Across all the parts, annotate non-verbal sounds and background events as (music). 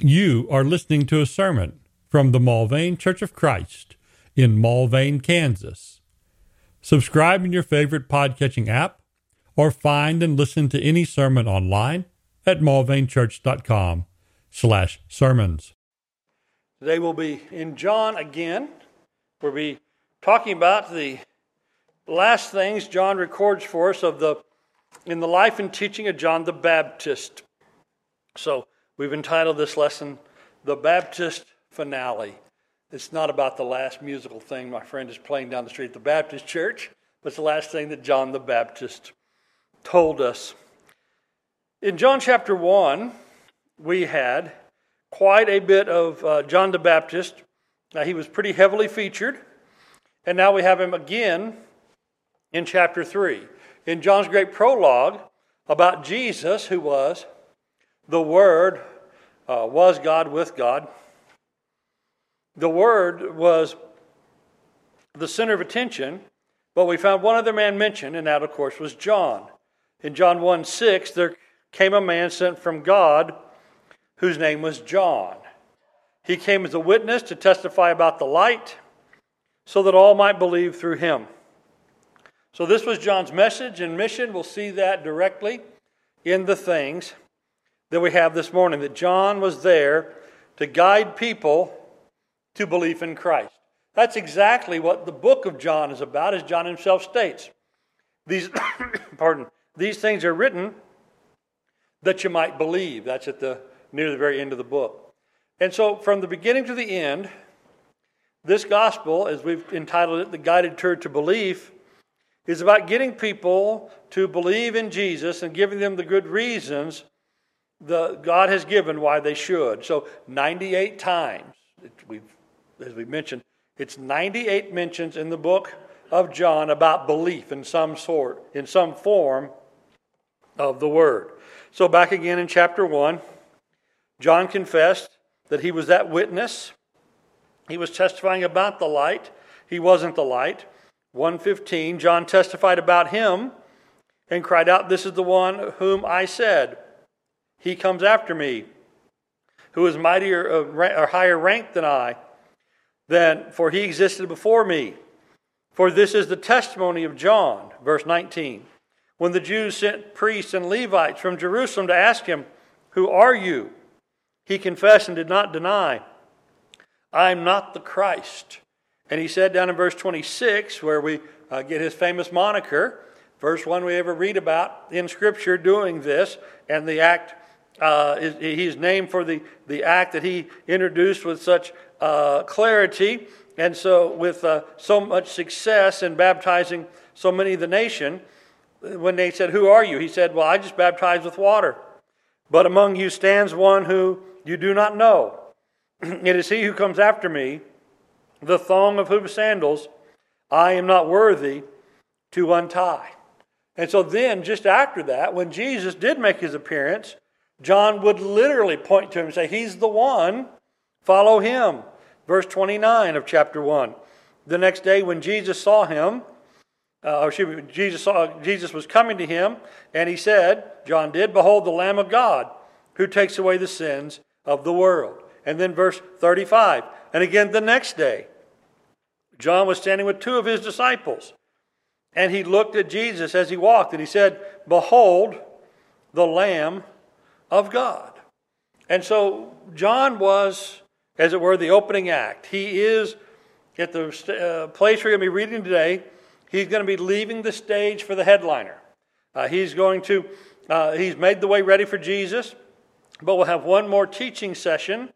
You are listening to a sermon from the Mulvane Church of Christ in Mulvane, Kansas. Subscribe in your favorite podcatching app or find and listen to any sermon online at mulvanechurch.com slash sermons. Today we'll be in John again. We'll be talking about the last things John records for us of the in the life and teaching of John the Baptist. So We've entitled this lesson, The Baptist Finale. It's not about the last musical thing my friend is playing down the street at the Baptist church, but it's the last thing that John the Baptist told us. In John chapter 1, we had quite a bit of uh, John the Baptist. Now, he was pretty heavily featured, and now we have him again in chapter 3. In John's great prologue about Jesus, who was the Word uh, was God with God. The Word was the center of attention, but we found one other man mentioned, and that, of course, was John. In John 1 6, there came a man sent from God whose name was John. He came as a witness to testify about the light so that all might believe through him. So, this was John's message and mission. We'll see that directly in the things that we have this morning that John was there to guide people to belief in Christ. That's exactly what the book of John is about, as John himself states. These, (coughs) pardon, these things are written that you might believe. That's at the near the very end of the book. And so, from the beginning to the end, this gospel, as we've entitled it, the guided tour to belief, is about getting people to believe in Jesus and giving them the good reasons the, God has given why they should. So 98 times, we've, as we mentioned, it's 98 mentions in the book of John about belief in some sort, in some form of the word. So back again in chapter 1, John confessed that he was that witness. He was testifying about the light. He wasn't the light. 115, John testified about him and cried out, This is the one whom I said. He comes after me, who is mightier or higher ranked than I, than for he existed before me. For this is the testimony of John, verse 19. When the Jews sent priests and Levites from Jerusalem to ask him, Who are you? He confessed and did not deny, I am not the Christ. And he said down in verse 26, where we uh, get his famous moniker, first one we ever read about in Scripture doing this, and the act uh, is, he's named for the, the act that he introduced with such uh, clarity and so with uh, so much success in baptizing so many of the nation. When they said, Who are you? He said, Well, I just baptize with water. But among you stands one who you do not know. (clears throat) it is he who comes after me, the thong of whose sandals I am not worthy to untie. And so then, just after that, when Jesus did make his appearance, John would literally point to him and say, He's the one, follow him. Verse 29 of chapter 1. The next day, when Jesus saw him, uh, or excuse me, Jesus, saw, Jesus was coming to him, and he said, John did, Behold the Lamb of God who takes away the sins of the world. And then verse 35. And again the next day, John was standing with two of his disciples, and he looked at Jesus as he walked, and he said, Behold the Lamb of God. And so John was, as it were, the opening act. He is at the uh, place we're going to be reading today. He's going to be leaving the stage for the headliner. Uh, he's going to, uh, he's made the way ready for Jesus, but we'll have one more teaching session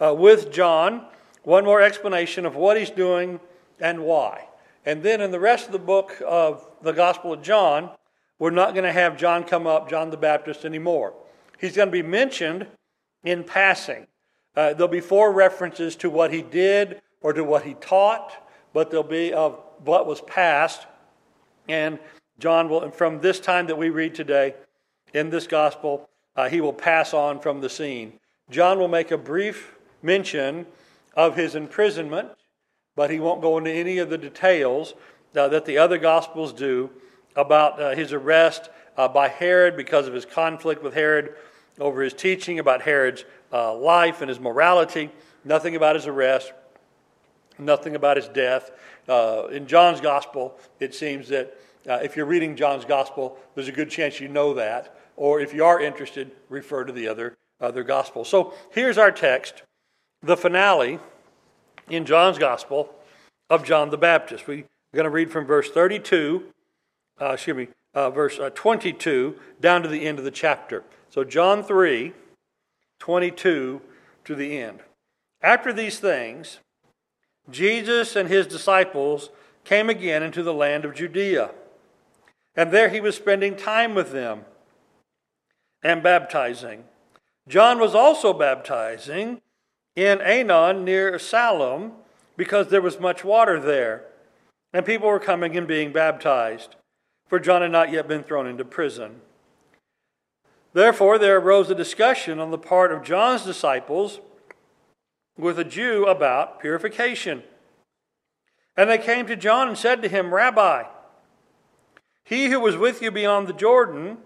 uh, with John, one more explanation of what he's doing and why. And then in the rest of the book of the Gospel of John, we're not going to have John come up, John the Baptist, anymore. He's going to be mentioned in passing. Uh, there'll be four references to what he did or to what he taught, but there'll be of what was past. And John will, from this time that we read today in this gospel, uh, he will pass on from the scene. John will make a brief mention of his imprisonment, but he won't go into any of the details uh, that the other gospels do about uh, his arrest uh, by Herod because of his conflict with Herod over his teaching about Herod's uh, life and his morality, nothing about his arrest, nothing about his death. Uh, in John's gospel, it seems that uh, if you're reading John's gospel, there's a good chance you know that. Or if you are interested, refer to the other, other gospel. So here's our text the finale in John's gospel of John the Baptist. We're going to read from verse 32, uh, excuse me, uh, verse uh, 22 down to the end of the chapter. So, John 3, 22 to the end. After these things, Jesus and his disciples came again into the land of Judea. And there he was spending time with them and baptizing. John was also baptizing in Aenon near Salim because there was much water there, and people were coming and being baptized, for John had not yet been thrown into prison. Therefore, there arose a discussion on the part of John's disciples with a Jew about purification. And they came to John and said to him, Rabbi, he who was with you beyond the Jordan,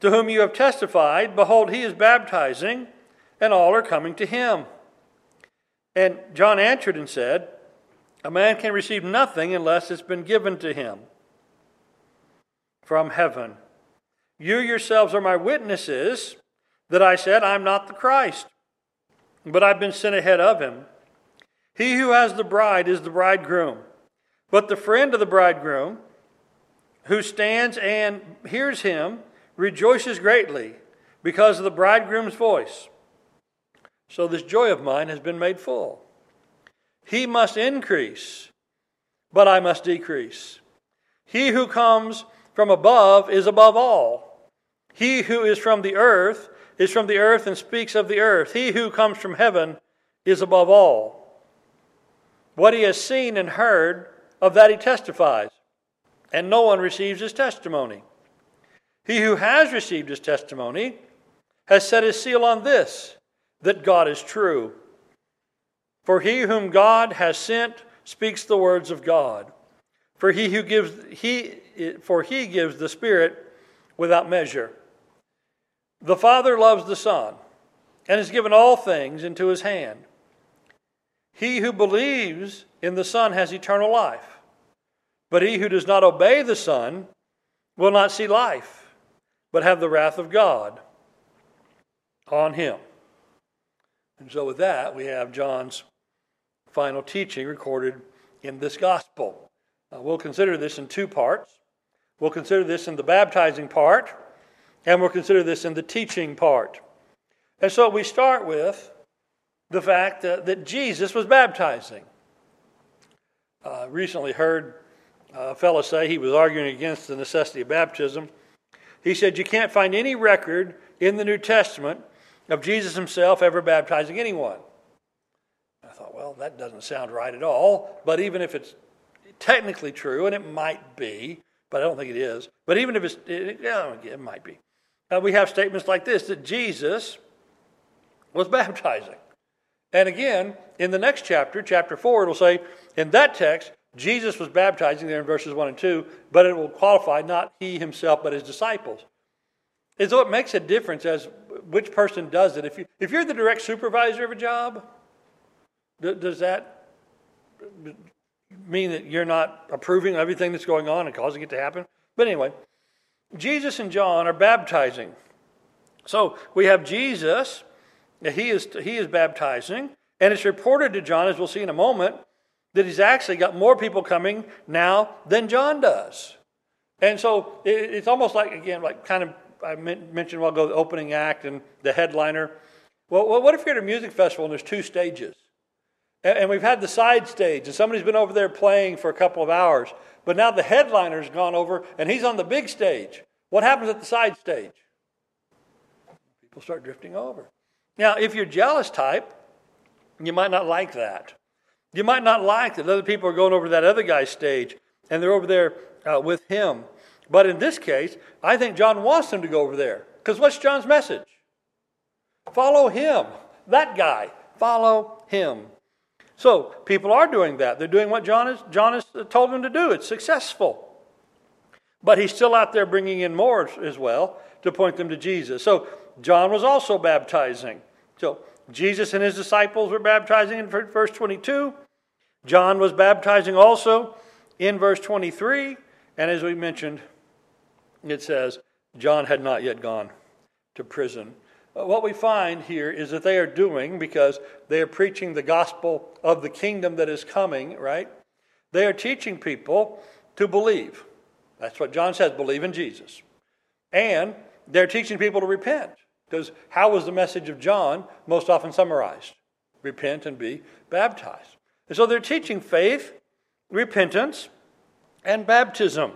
to whom you have testified, behold, he is baptizing, and all are coming to him. And John answered and said, A man can receive nothing unless it's been given to him from heaven. You yourselves are my witnesses that I said, I'm not the Christ, but I've been sent ahead of him. He who has the bride is the bridegroom. But the friend of the bridegroom, who stands and hears him, rejoices greatly because of the bridegroom's voice. So this joy of mine has been made full. He must increase, but I must decrease. He who comes from above is above all. He who is from the earth is from the earth and speaks of the earth. He who comes from heaven is above all. What he has seen and heard, of that he testifies, and no one receives his testimony. He who has received his testimony has set his seal on this that God is true. For he whom God has sent speaks the words of God. For he who gives he for he gives the Spirit without measure. The Father loves the Son and has given all things into his hand. He who believes in the Son has eternal life. But he who does not obey the Son will not see life, but have the wrath of God on him. And so, with that, we have John's final teaching recorded in this gospel. Uh, we'll consider this in two parts. We'll consider this in the baptizing part, and we'll consider this in the teaching part. And so, we start with the fact that, that Jesus was baptizing. Uh, recently heard a fellow say he was arguing against the necessity of baptism. He said, You can't find any record in the New Testament of Jesus himself ever baptizing anyone. I thought, well, that doesn't sound right at all. But even if it's technically true, and it might be, but I don't think it is, but even if it's, it, yeah, it might be. Uh, we have statements like this that Jesus was (laughs) baptizing. And again, in the next chapter, chapter 4, it'll say, in that text, Jesus was baptizing there in verses 1 and 2, but it will qualify not he himself, but his disciples. And so it makes a difference as which person does it. If, you, if you're the direct supervisor of a job, does that mean that you're not approving everything that's going on and causing it to happen? But anyway, Jesus and John are baptizing. So we have Jesus, he is, he is baptizing, and it's reported to John, as we'll see in a moment, that he's actually got more people coming now than John does. And so it's almost like, again, like kind of I mentioned a while ago the opening act and the headliner. Well, what if you're at a music festival and there's two stages? And we've had the side stage, and somebody's been over there playing for a couple of hours, but now the headliner's gone over and he's on the big stage. What happens at the side stage? People start drifting over. Now, if you're jealous type, you might not like that. You might not like that other people are going over to that other guy's stage and they're over there uh, with him. But in this case, I think John wants them to go over there. Because what's John's message? Follow him. That guy. Follow him. So people are doing that. They're doing what John has, John has told them to do. It's successful. But he's still out there bringing in more as well to point them to Jesus. So John was also baptizing. So Jesus and his disciples were baptizing in verse 22. John was baptizing also in verse 23. And as we mentioned, it says, John had not yet gone to prison. Uh, what we find here is that they are doing, because they are preaching the gospel of the kingdom that is coming, right? They are teaching people to believe. That's what John says believe in Jesus. And they're teaching people to repent. Because how was the message of John most often summarized? Repent and be baptized. And so they're teaching faith, repentance, and baptism.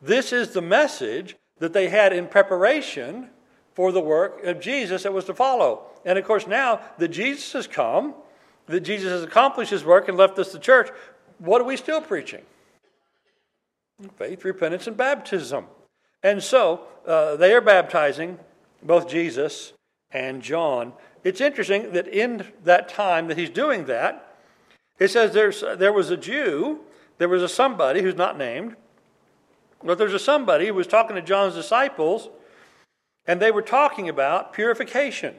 This is the message that they had in preparation for the work of Jesus that was to follow. And of course, now that Jesus has come, that Jesus has accomplished his work and left us the church, what are we still preaching? Faith, repentance, and baptism. And so uh, they are baptizing both Jesus and John. It's interesting that in that time that he's doing that, it says there's, there was a Jew, there was a somebody who's not named, but there's a somebody who was talking to John's disciples, and they were talking about purification.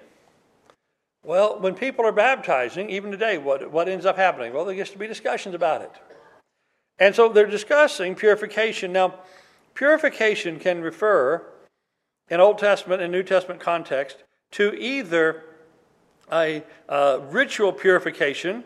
Well, when people are baptizing, even today, what, what ends up happening? Well, there gets to be discussions about it. And so they're discussing purification. Now, purification can refer in Old Testament and New Testament context to either a uh, ritual purification,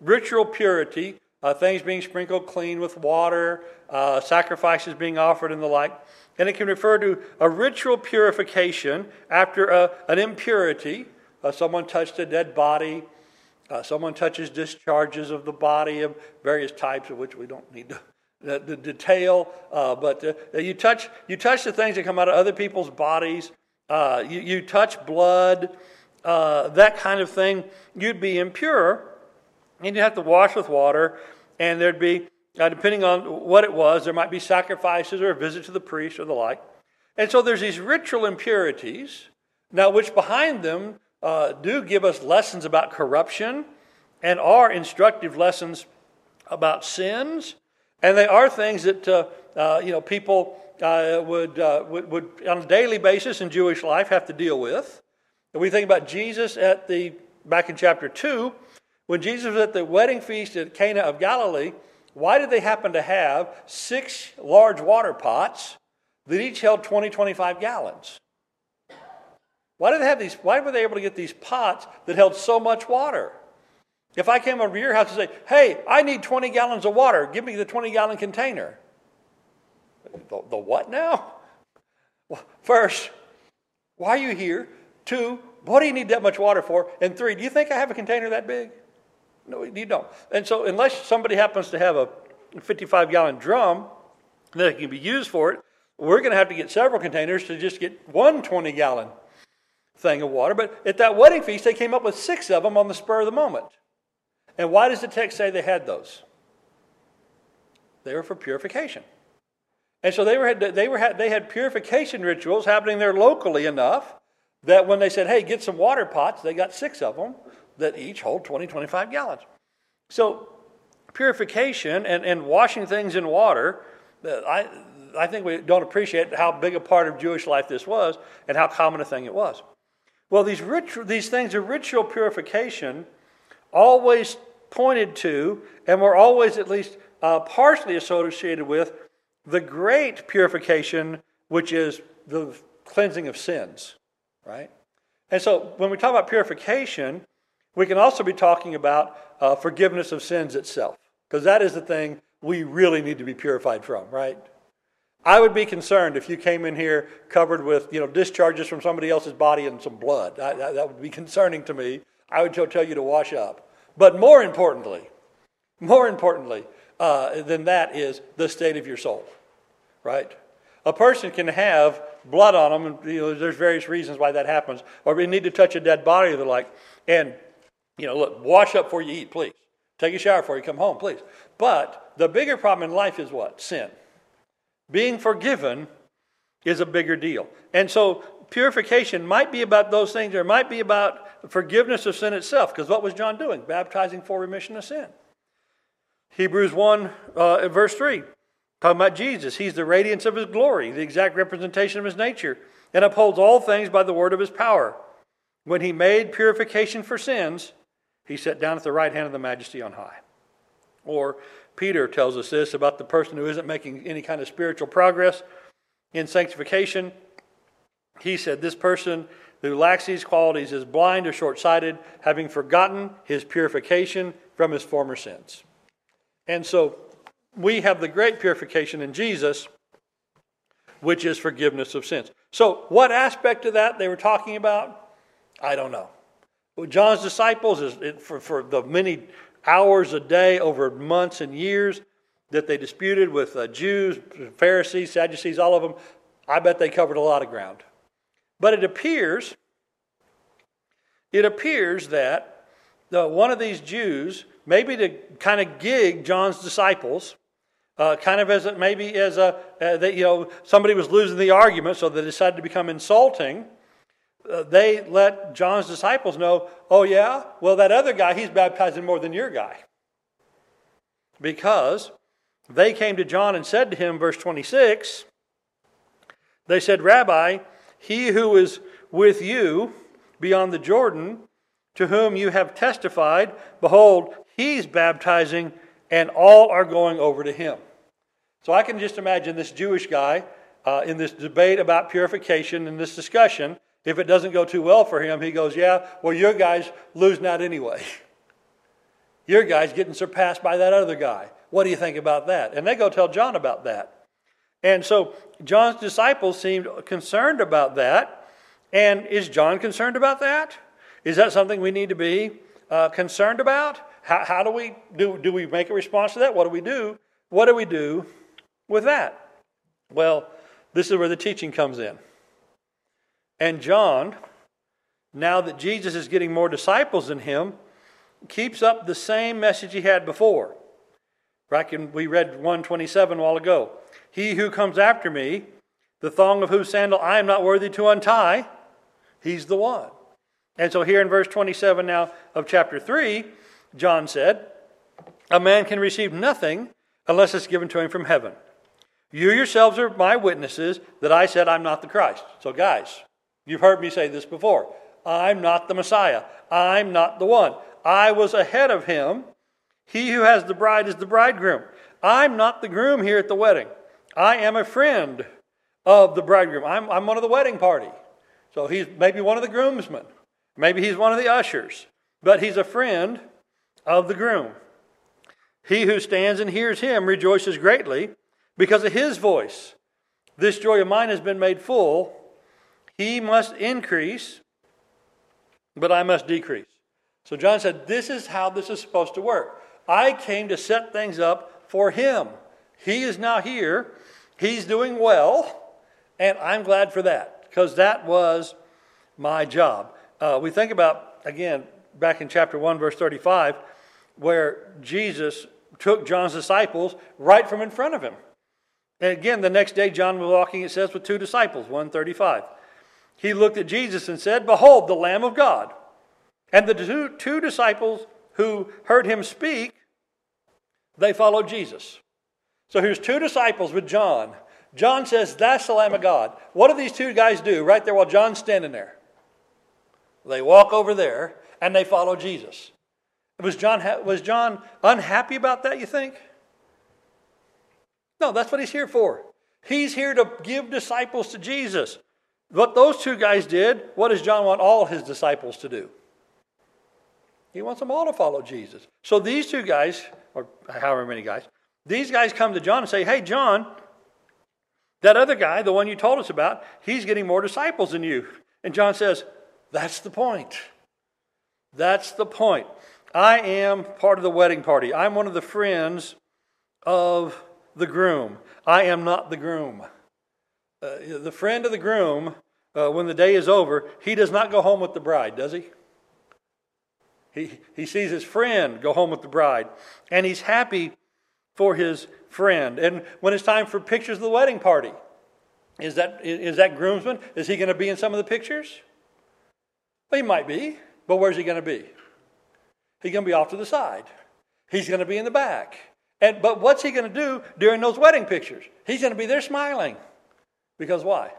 ritual purity, uh, things being sprinkled clean with water, uh, sacrifices being offered, and the like. And it can refer to a ritual purification after a, an impurity. Uh, someone touched a dead body. Uh, someone touches discharges of the body of various types, of which we don't need to the, the detail, uh, but uh, you, touch, you touch the things that come out of other people's bodies, uh, you, you touch blood, uh, that kind of thing, you'd be impure, and you'd have to wash with water, and there'd be, uh, depending on what it was, there might be sacrifices or a visit to the priest or the like. And so there's these ritual impurities, now which behind them uh, do give us lessons about corruption and are instructive lessons about sins and they are things that uh, uh, you know people uh, would, uh, would, would on a daily basis in Jewish life have to deal with. And we think about Jesus at the back in chapter two, when Jesus was at the wedding feast at Cana of Galilee. Why did they happen to have six large water pots that each held 20, 25 gallons? Why did they have these? Why were they able to get these pots that held so much water? If I came over to your house and say, hey, I need 20 gallons of water, give me the 20 gallon container. The, the what now? First, why are you here? Two, what do you need that much water for? And three, do you think I have a container that big? No, you don't. And so, unless somebody happens to have a 55 gallon drum that can be used for it, we're going to have to get several containers to just get one 20 gallon thing of water. But at that wedding feast, they came up with six of them on the spur of the moment. And why does the text say they had those? They were for purification. And so they were, they, were, they had purification rituals happening there locally enough that when they said, hey, get some water pots, they got six of them that each hold 20, 25 gallons. So purification and, and washing things in water, uh, I, I think we don't appreciate how big a part of Jewish life this was and how common a thing it was. Well, these, ritu- these things of ritual purification always pointed to and were always at least uh, partially associated with the great purification, which is the cleansing of sins, right? And so when we talk about purification, we can also be talking about uh, forgiveness of sins itself, because that is the thing we really need to be purified from, right? I would be concerned if you came in here covered with, you know, discharges from somebody else's body and some blood. I, that, that would be (laughs) concerning to me. I would tell you to wash up. But more importantly, more importantly uh, than that is the state of your soul, right? A person can have blood on them, and you know, there's various reasons why that happens, or we need to touch a dead body or the like. And, you know, look, wash up before you eat, please. Take a shower before you come home, please. But the bigger problem in life is what? Sin. Being forgiven is a bigger deal. And so purification might be about those things, or it might be about forgiveness of sin itself. Because what was John doing? Baptizing for remission of sin. Hebrews 1, uh, verse 3, talking about Jesus. He's the radiance of his glory, the exact representation of his nature, and upholds all things by the word of his power. When he made purification for sins, he sat down at the right hand of the majesty on high. Or Peter tells us this about the person who isn't making any kind of spiritual progress in sanctification. He said, This person who lacks these qualities is blind or short sighted, having forgotten his purification from his former sins. And so we have the great purification in Jesus, which is forgiveness of sins. So, what aspect of that they were talking about? I don't know. John's disciples, is for, the many hours a day over months and years that they disputed with uh, Jews, Pharisees, Sadducees, all of them, I bet they covered a lot of ground. But it appears, it appears that the, one of these Jews, maybe to kind of gig John's disciples, uh, kind of as maybe as a uh, that you know somebody was losing the argument, so they decided to become insulting. Uh, they let John's disciples know, oh yeah, well that other guy he's baptizing more than your guy, because they came to John and said to him, verse twenty six. They said, Rabbi, he who is with you beyond the Jordan, to whom you have testified, behold, he's baptizing, and all are going over to him. So I can just imagine this Jewish guy uh, in this debate about purification in this discussion. If it doesn't go too well for him, he goes, Yeah, well, your guy's losing out anyway. (laughs) your guy's getting surpassed by that other guy. What do you think about that? And they go tell John about that. And so John's disciples seemed concerned about that. And is John concerned about that? Is that something we need to be uh, concerned about? How, how do we do? Do we make a response to that? What do we do? What do we do with that? Well, this is where the teaching comes in. And John, now that Jesus is getting more disciples than him, keeps up the same message he had before. In, we read 127 a while ago. He who comes after me, the thong of whose sandal I am not worthy to untie, he's the one. And so here in verse 27 now of chapter 3, John said, A man can receive nothing unless it's given to him from heaven. You yourselves are my witnesses that I said I'm not the Christ. So, guys, you've heard me say this before. I'm not the Messiah. I'm not the one. I was ahead of him. He who has the bride is the bridegroom. I'm not the groom here at the wedding. I am a friend of the bridegroom. I'm, I'm one of the wedding party. So he's maybe one of the groomsmen. Maybe he's one of the ushers. But he's a friend of the groom. He who stands and hears him rejoices greatly because of his voice. This joy of mine has been made full. He must increase, but I must decrease. So John said, This is how this is supposed to work. I came to set things up for him. He is now here. He's doing well, and I'm glad for that because that was my job. Uh, we think about, again, back in chapter 1, verse 35, where Jesus took John's disciples right from in front of him. And again, the next day, John was walking, it says, with two disciples, 135. He looked at Jesus and said, Behold, the Lamb of God. And the two, two disciples who heard him speak, they followed Jesus. So here's two disciples with John. John says, That's the Lamb of God. What do these two guys do right there while John's standing there? They walk over there and they follow Jesus. Was John, was John unhappy about that, you think? No, that's what he's here for. He's here to give disciples to Jesus. What those two guys did, what does John want all his disciples to do? He wants them all to follow Jesus. So these two guys, or however many guys, these guys come to John and say, Hey, John, that other guy, the one you told us about, he's getting more disciples than you. And John says, That's the point. That's the point. I am part of the wedding party. I'm one of the friends of the groom. I am not the groom. Uh, the friend of the groom, uh, when the day is over, he does not go home with the bride, does he? He, he sees his friend go home with the bride, and he's happy for his friend. And when it's time for pictures of the wedding party, is that, is that groomsman? Is he going to be in some of the pictures? Well, he might be, but where's he going to be? He's going to be off to the side. He's going to be in the back. And, but what's he going to do during those wedding pictures? He's going to be there smiling. Because why?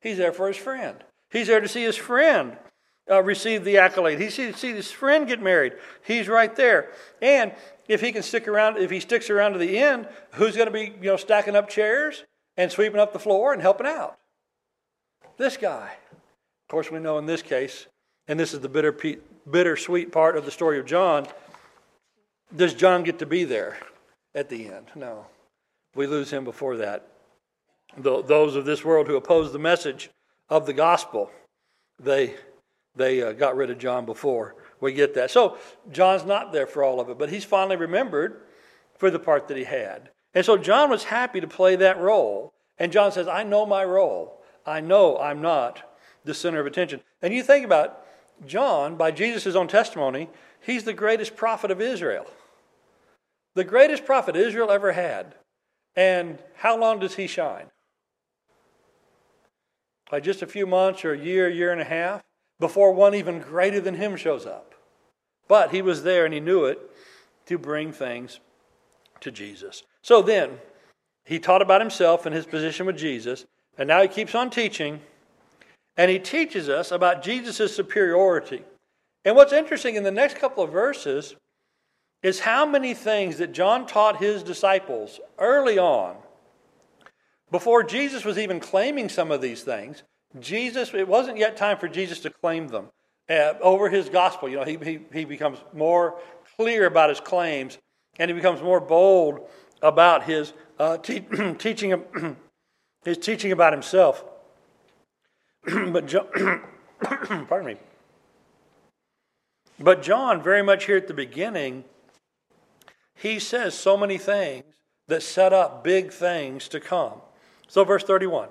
He's there for his friend. He's there to see his friend uh, receive the accolade. He sees see his friend get married. He's right there. And if he can stick around, if he sticks around to the end, who's going to be you know stacking up chairs and sweeping up the floor and helping out? This guy. Of course, we know in this case, and this is the bitter, bittersweet part of the story of John. Does John get to be there at the end? No. We lose him before that. Those of this world who oppose the message of the gospel, they they uh, got rid of John before. We get that. So John's not there for all of it, but he's finally remembered for the part that he had. And so John was happy to play that role. And John says, I know my role. I know I'm not the center of attention. And you think about John, by Jesus' own testimony, he's the greatest prophet of Israel. The greatest prophet Israel ever had. And how long does he shine? Like just a few months or a year, year and a half? before one even greater than him shows up. But he was there and he knew it to bring things to Jesus. So then, he taught about himself and his position with Jesus, and now he keeps on teaching, and he teaches us about Jesus' superiority. And what's interesting in the next couple of verses is how many things that John taught his disciples early on, before Jesus was even claiming some of these things, Jesus, it wasn't yet time for Jesus to claim them. Uh, over his gospel, you know, he, he, he becomes more clear about his claims and he becomes more bold about his uh, (clears throat) te- (clears throat) teaching, (clears throat) his teaching about himself. but John, pardon me. But John, very much here at the beginning, he says so many things that set up big things to come. So, verse 31.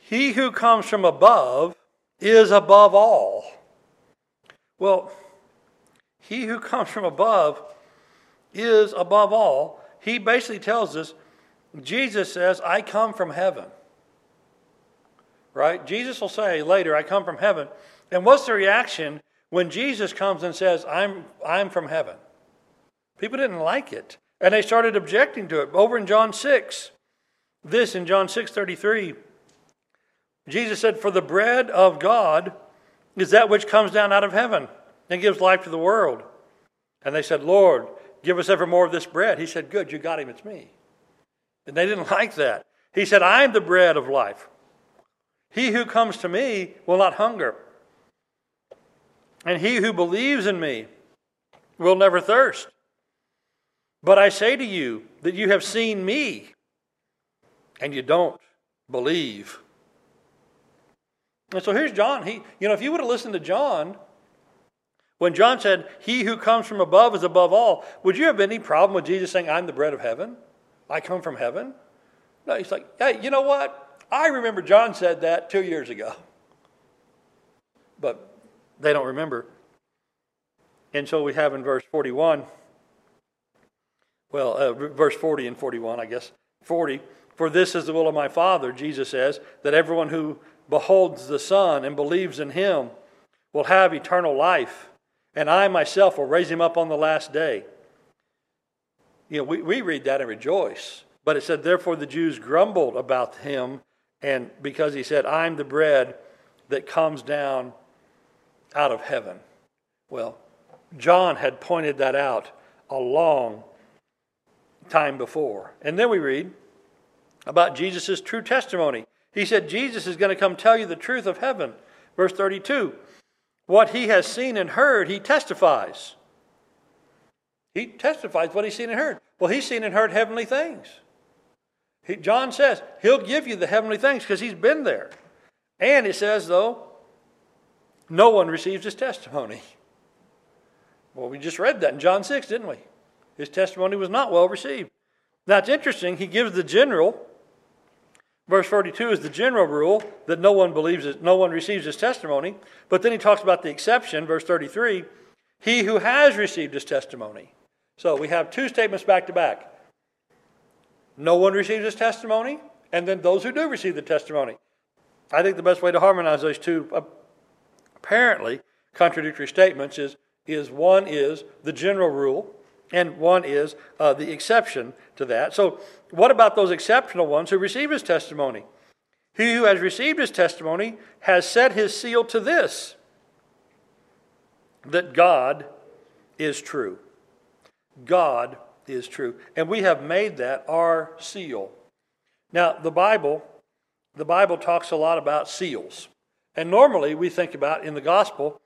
He who comes from above is above all. Well, he who comes from above is above all. He basically tells us Jesus says, I come from heaven. Right? Jesus will say later, I come from heaven. And what's the reaction when Jesus comes and says, I'm, I'm from heaven? People didn't like it. And they started objecting to it. Over in John 6, this in John 6 33, Jesus said, For the bread of God is that which comes down out of heaven and gives life to the world. And they said, Lord, give us ever more of this bread. He said, Good, you got him, it's me. And they didn't (laughs) like that. He said, I am the bread of life. He who comes to me will not hunger. And he who believes in me will never thirst. But I say to you that you have seen me, and you don't believe. And so here's John. He, you know, if you would have listened to John, when John said, He who comes from above is above all, would you have any problem with Jesus saying, I'm the bread of heaven? I come from heaven? No, he's like, Hey, you know what? I remember John said that two years ago. But they don't remember. And so we have in verse 41, well, uh, verse 40 and 41, I guess. 40, for this is the will of my Father, Jesus says, that everyone who beholds the Son and believes in him will have eternal life, and I myself will raise him up on the last day. You know, we, we read that and rejoice. But it said, Therefore the Jews grumbled about him, and because he said, I'm the bread that comes down out of heaven. Well, John had pointed that out a long time before. And then we read about Jesus' true testimony. He said, Jesus is going to come tell you the truth of heaven. Verse 32 What he has seen and heard, he testifies. He testifies what he's seen and heard. Well, he's seen and heard heavenly things. He, John says he'll give you the heavenly things because he's been there. And it says, though, no one receives his testimony. Well, we just read that in John 6, didn't we? His testimony was not well received. Now, it's interesting. He gives the general Verse 42 is the general rule that no one believes no one receives his testimony. But then he talks about the exception, verse 33, he who has received his testimony. So we have two statements back to back. No one receives his testimony, and then those who do receive the testimony. I think the best way to harmonize those two apparently contradictory statements is, is one is the general rule, and one is uh, the exception to that. So, what about those exceptional ones who receive his testimony? He who has received his testimony has set his seal to this that God is true. God is true. And we have made that our seal. Now, the Bible, the Bible talks a lot about seals. And normally we think about in the gospel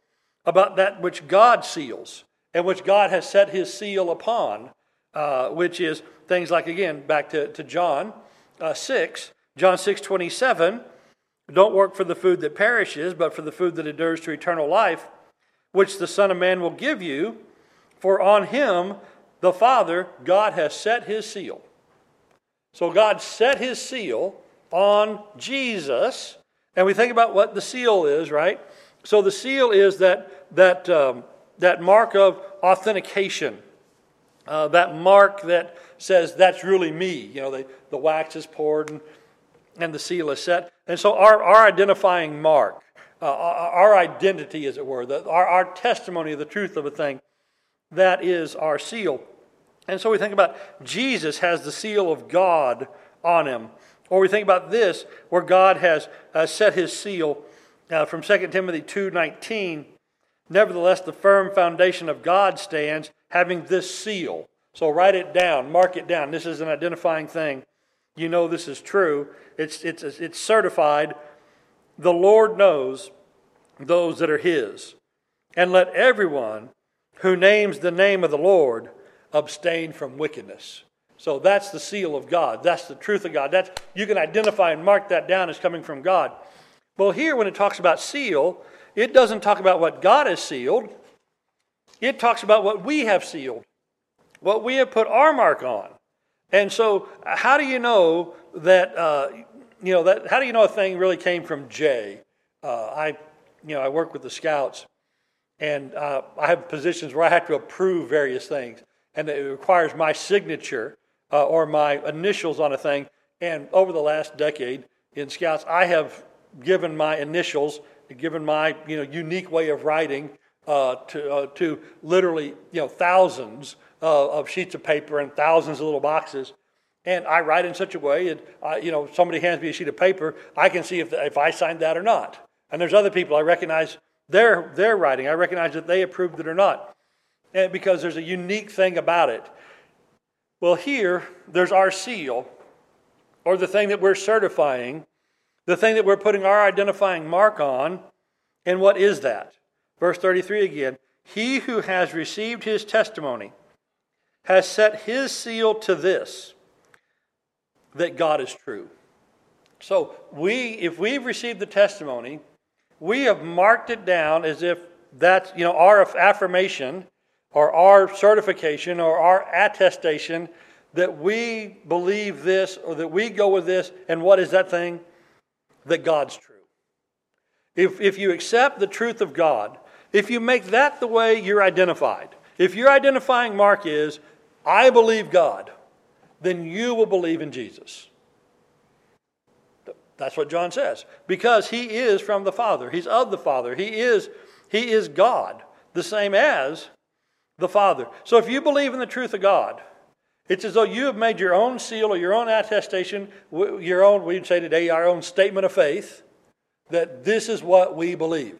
about that which God seals and which God has set his seal upon, uh, which is things like, again, back to, to John uh, 6, John 6 27, don't work for the food that perishes, but for the food that endures to eternal life, which the Son of Man will give you, for on him the Father, God has set his seal. So God set his seal on Jesus. And we think about what the seal is, right? So the seal is that, that, um, that mark of authentication, uh, that mark that says that's really me. You know, the, the wax is poured and, and the seal is set. And so our, our identifying mark, uh, our identity, as it were, the, our, our testimony of the truth of a thing, that is our seal. And so we think about Jesus has the seal of God on him. Or we think about this, where God has uh, set his seal uh, from 2 Timothy 2.19. Nevertheless, the firm foundation of God stands, having this seal. So write it down, mark it down. This is an identifying thing. You know this is true. It's, it's, it's certified. The Lord knows those that are his. And let everyone who names the name of the Lord abstain from wickedness. So that's the seal of God. That's the truth of God. That's, you can identify and mark that down as coming from God. Well, here, when it talks about seal, it doesn't talk about what God has sealed, it talks about what we have sealed, what we have put our mark on. And so, how do you know that, uh, you know, that, how do you know a thing really came from Jay? Uh, I, you know, I work with the scouts, and uh, I have positions where I have to approve various things and it requires my signature uh, or my initials on a thing. And over the last decade in Scouts, I have given my initials, given my you know unique way of writing uh, to uh, to literally you know thousands uh, of sheets of paper and thousands of little boxes. And I write in such a way that you know somebody hands me a sheet of paper, I can see if if I signed that or not. And there's other people I recognize their their writing. I recognize that they approved it or not because there's a unique thing about it. Well, here, there's our seal, or the thing that we're certifying, the thing that we're putting our identifying mark on. And what is that? Verse 33 again He who has received his testimony has set his seal to this that God is true. So, we, if we've received the testimony, we have marked it down as if that's, you know, our affirmation or our certification or our attestation that we believe this or that we go with this. And what is that thing? That God's true. If, if you accept the truth of God, if you make that the way you're identified, if your identifying mark is, I believe God, then you will believe in Jesus. That's what John says. Because he is from the Father. He's of the Father. He is, he is God, the same as the Father. So if you believe in the truth of God, it's as though you have made your own seal or your own attestation, your own, we'd say today, our own statement of faith, that this is what we believe.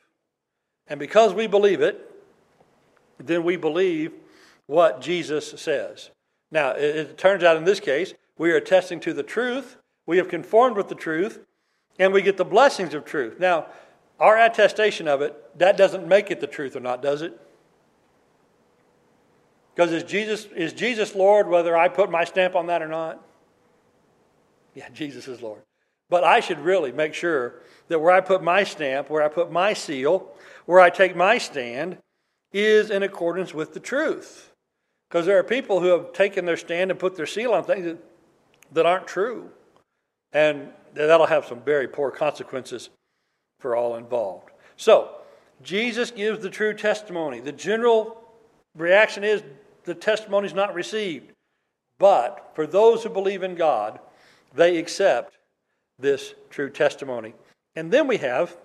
And because we believe it, then we believe what Jesus says. Now, it, it turns out in this case, we are attesting to the truth, we have conformed with the truth, and we get the blessings of truth. Now, our attestation of it, that doesn't make it the truth or not, does it? Because is Jesus, is Jesus Lord whether I put my stamp on that or not? Yeah, (laughs) Jesus is Lord. But I should really make sure that where I put my stamp, where I put my seal, where I take my stand, is in accordance with the truth. Because there are people who have taken their stand and put their seal on things that, that aren't true. And that'll have some very poor consequences for all involved. So, Jesus gives the true testimony. The general reaction is the testimony is not received. But for those who believe in God, they accept this true testimony. And then we have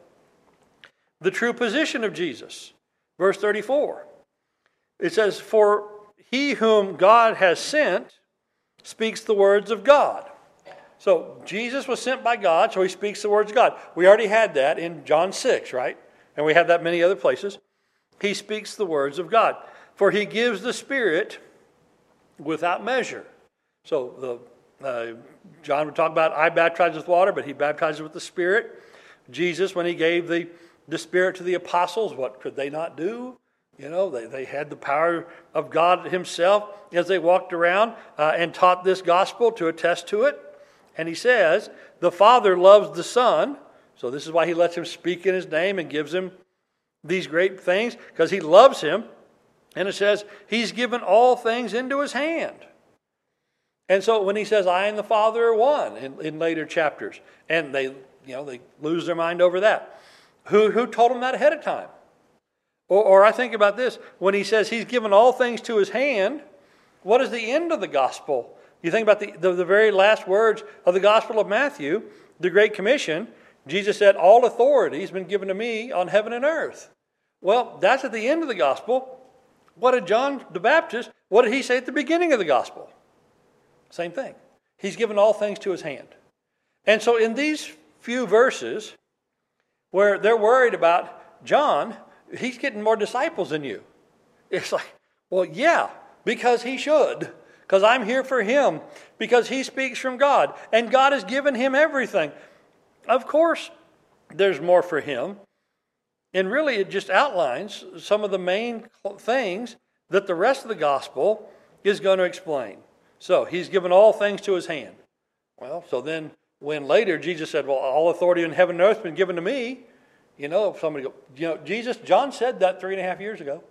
the true position of Jesus. Verse 34. It says, For he whom God has sent speaks the words of God. So Jesus was sent by God, so he speaks the words of God. We already had that in John 6, right? And we have that many other places. He speaks the words of God. For he gives the Spirit without measure. So the, uh, John would talk about, I baptize with water, but he baptizes with the Spirit. Jesus, when he gave the, the Spirit to the apostles, what could they not do? You know, they, they had the power of God Himself as they walked around uh, and taught this gospel to attest to it. And He says, the Father loves the Son. So this is why He lets Him speak in His name and gives Him these great things, because He loves Him. And it says, He's given all things into His hand. And so when He says, I and the Father are one in, in later chapters, and they, you know, they lose their mind over that. Who, who told them that ahead of time? Or, or I think about this when he says he's given all things to his hand, what is the end of the gospel? You think about the, the, the very last words of the Gospel of Matthew, the Great Commission. Jesus said, All authority has been given to me on heaven and earth. Well, that's at the end of the gospel. What did John the Baptist, what did he say at the beginning of the gospel? Same thing. He's given all things to his hand. And so in these few verses, where they're worried about John, he's getting more disciples than you. It's like, well, yeah, because he should. Because I'm here for him. Because he speaks from God. And God has given him everything. Of course, there's more for him. And really, it just outlines some of the main things that the rest of the gospel is going to explain. So, he's given all things to his hand. Well, so then when later Jesus said, Well, all authority in heaven and earth has been given to me, you know, somebody go, you know, Jesus, John said that three and a half years ago.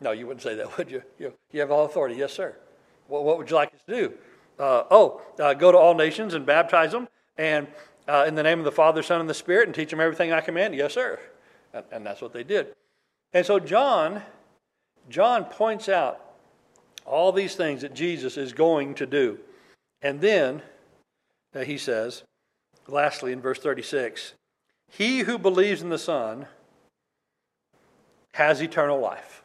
No, you wouldn't say that, (laughs) would you? You, you have all authority. Yes, sir. Well, what would you like us to do? Uh, oh, uh, go to all nations and baptize them, and uh, in the name of the Father, Son, and the Spirit, and teach them everything I command. Yes, sir. And, and that's what they did. And so John, John points out all these things that Jesus is going to do, and then uh, he says, lastly, in verse 36, he who believes in the Son has eternal life.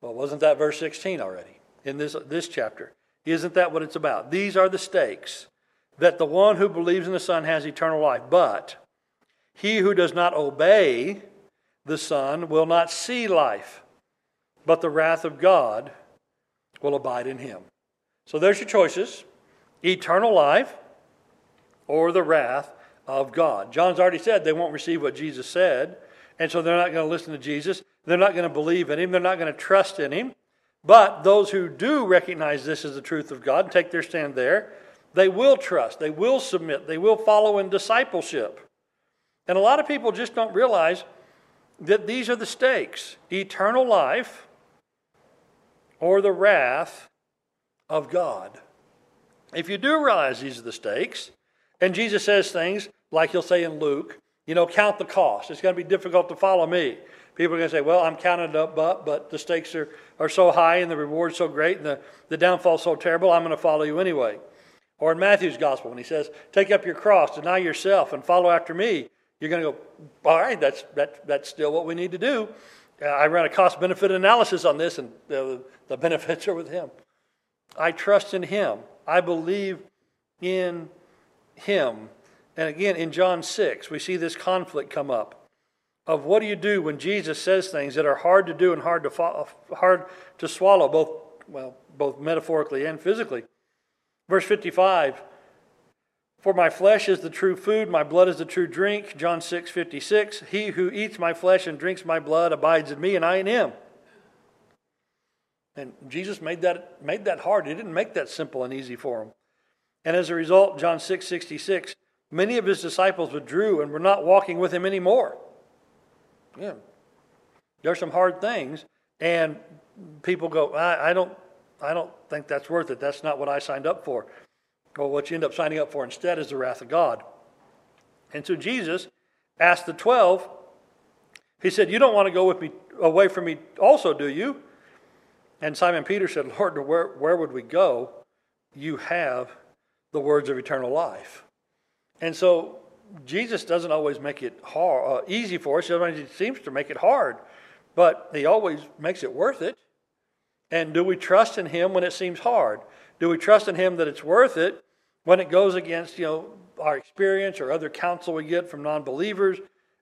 Well, wasn't that verse 16 already in this, this chapter? Isn't that what it's about? These are the stakes that the one who believes in the Son has eternal life. But he who does not obey the Son will not see life, but the wrath of God will abide in him. So there's your choices eternal life or the wrath of God. John's already said they won't receive what Jesus said, and so they're not going to listen to Jesus. They're not going to believe in him. They're not going to trust in him. But those who do recognize this as the truth of God take their stand there, they will trust, they will submit, they will follow in discipleship. And a lot of people just don't realize that these are the stakes eternal life or the wrath of God. If you do realize these are the stakes, and Jesus says things like he'll say in Luke, you know, count the cost. It's going to be difficult to follow me. People are going to say, well, I'm counted up, but, but the stakes are, are so high and the reward's so great and the, the downfall's so terrible, I'm going to follow you anyway. Or in Matthew's gospel, when he says, take up your cross, deny yourself, and follow after me, you're going to go, all right, that's, that, that's still what we need to do. Uh, I ran a cost benefit analysis on this, and the, the benefits are with him. I trust in him. I believe in him. And again, in John 6, we see this conflict come up of what do you do when Jesus says things that are hard to do and hard to, hard to swallow, both, well, both metaphorically and physically. Verse 55 For my flesh is the true food, my blood is the true drink. John 6 56 He who eats my flesh and drinks my blood abides in me, and I in him. And Jesus made that, made that hard. He didn't make that simple and easy for him. And as a result, John 6 66, many of his disciples withdrew and were not walking with him anymore. Yeah. There's some hard things, and people go, I, I don't I don't think that's worth it. That's not what I signed up for. Well, what you end up signing up for instead is the wrath of God. And so Jesus asked the twelve, he said, You don't want to go with me away from me also, do you? And Simon Peter said, Lord, where, where would we go? You have the words of eternal life. And so Jesus doesn't always make it hard, uh, easy for us. Sometimes he seems to make it hard, but he always makes it worth it. And do we trust in him when it seems hard? Do we trust in Him that it's worth it when it goes against, you know, our experience or other counsel we get from non believers?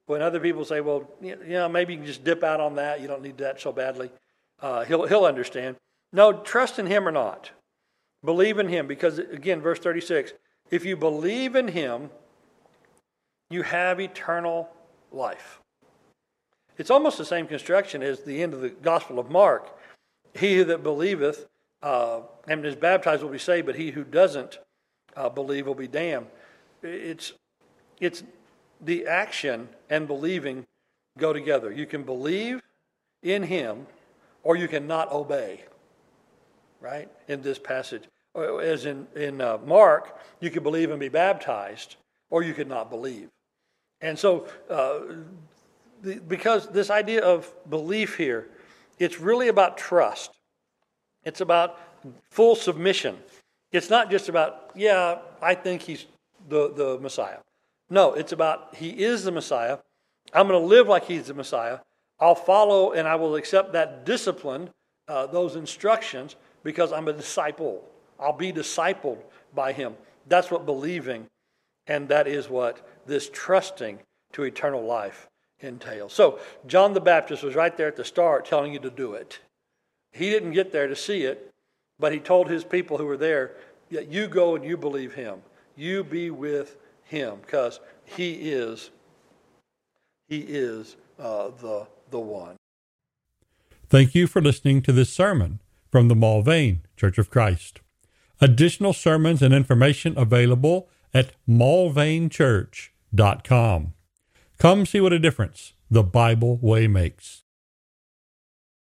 When other people say, well, you know, maybe you can just dip out on that. You don't need that so badly. Uh, he'll, he'll understand. No, trust in Him or not. Believe in Him because, again, verse 36 if you believe in Him, you have eternal life. It's almost the same construction as the end of the Gospel of Mark. He that believeth uh, and is baptized will be saved, but he who doesn't uh, believe will be damned. It's, it's the action and believing go together. You can believe in him or you cannot obey, right? In this passage. As in, in uh, Mark, you could believe and be baptized, or you could not believe. And so, uh, the, because this idea of belief here, it's really about trust. It's about full submission. It's not just about, yeah, I think he's the, the Messiah. No, it's about he is the Messiah. I'm going to live like he's the Messiah. I'll follow and I will accept that discipline, uh, those instructions, because I'm a disciple. I'll be discipled by him. That's what believing, and that is what this trusting to eternal life entails. So, John the Baptist was right there at the start telling you to do it. He didn't get there to see it, but he told his people who were there, You go and you believe him. You be with him, because he is, he is uh, the, the one. Thank you for listening to this sermon from the Mulvane Church of Christ. Additional sermons and information available at mulvanechurch.com. Come see what a difference the Bible way makes.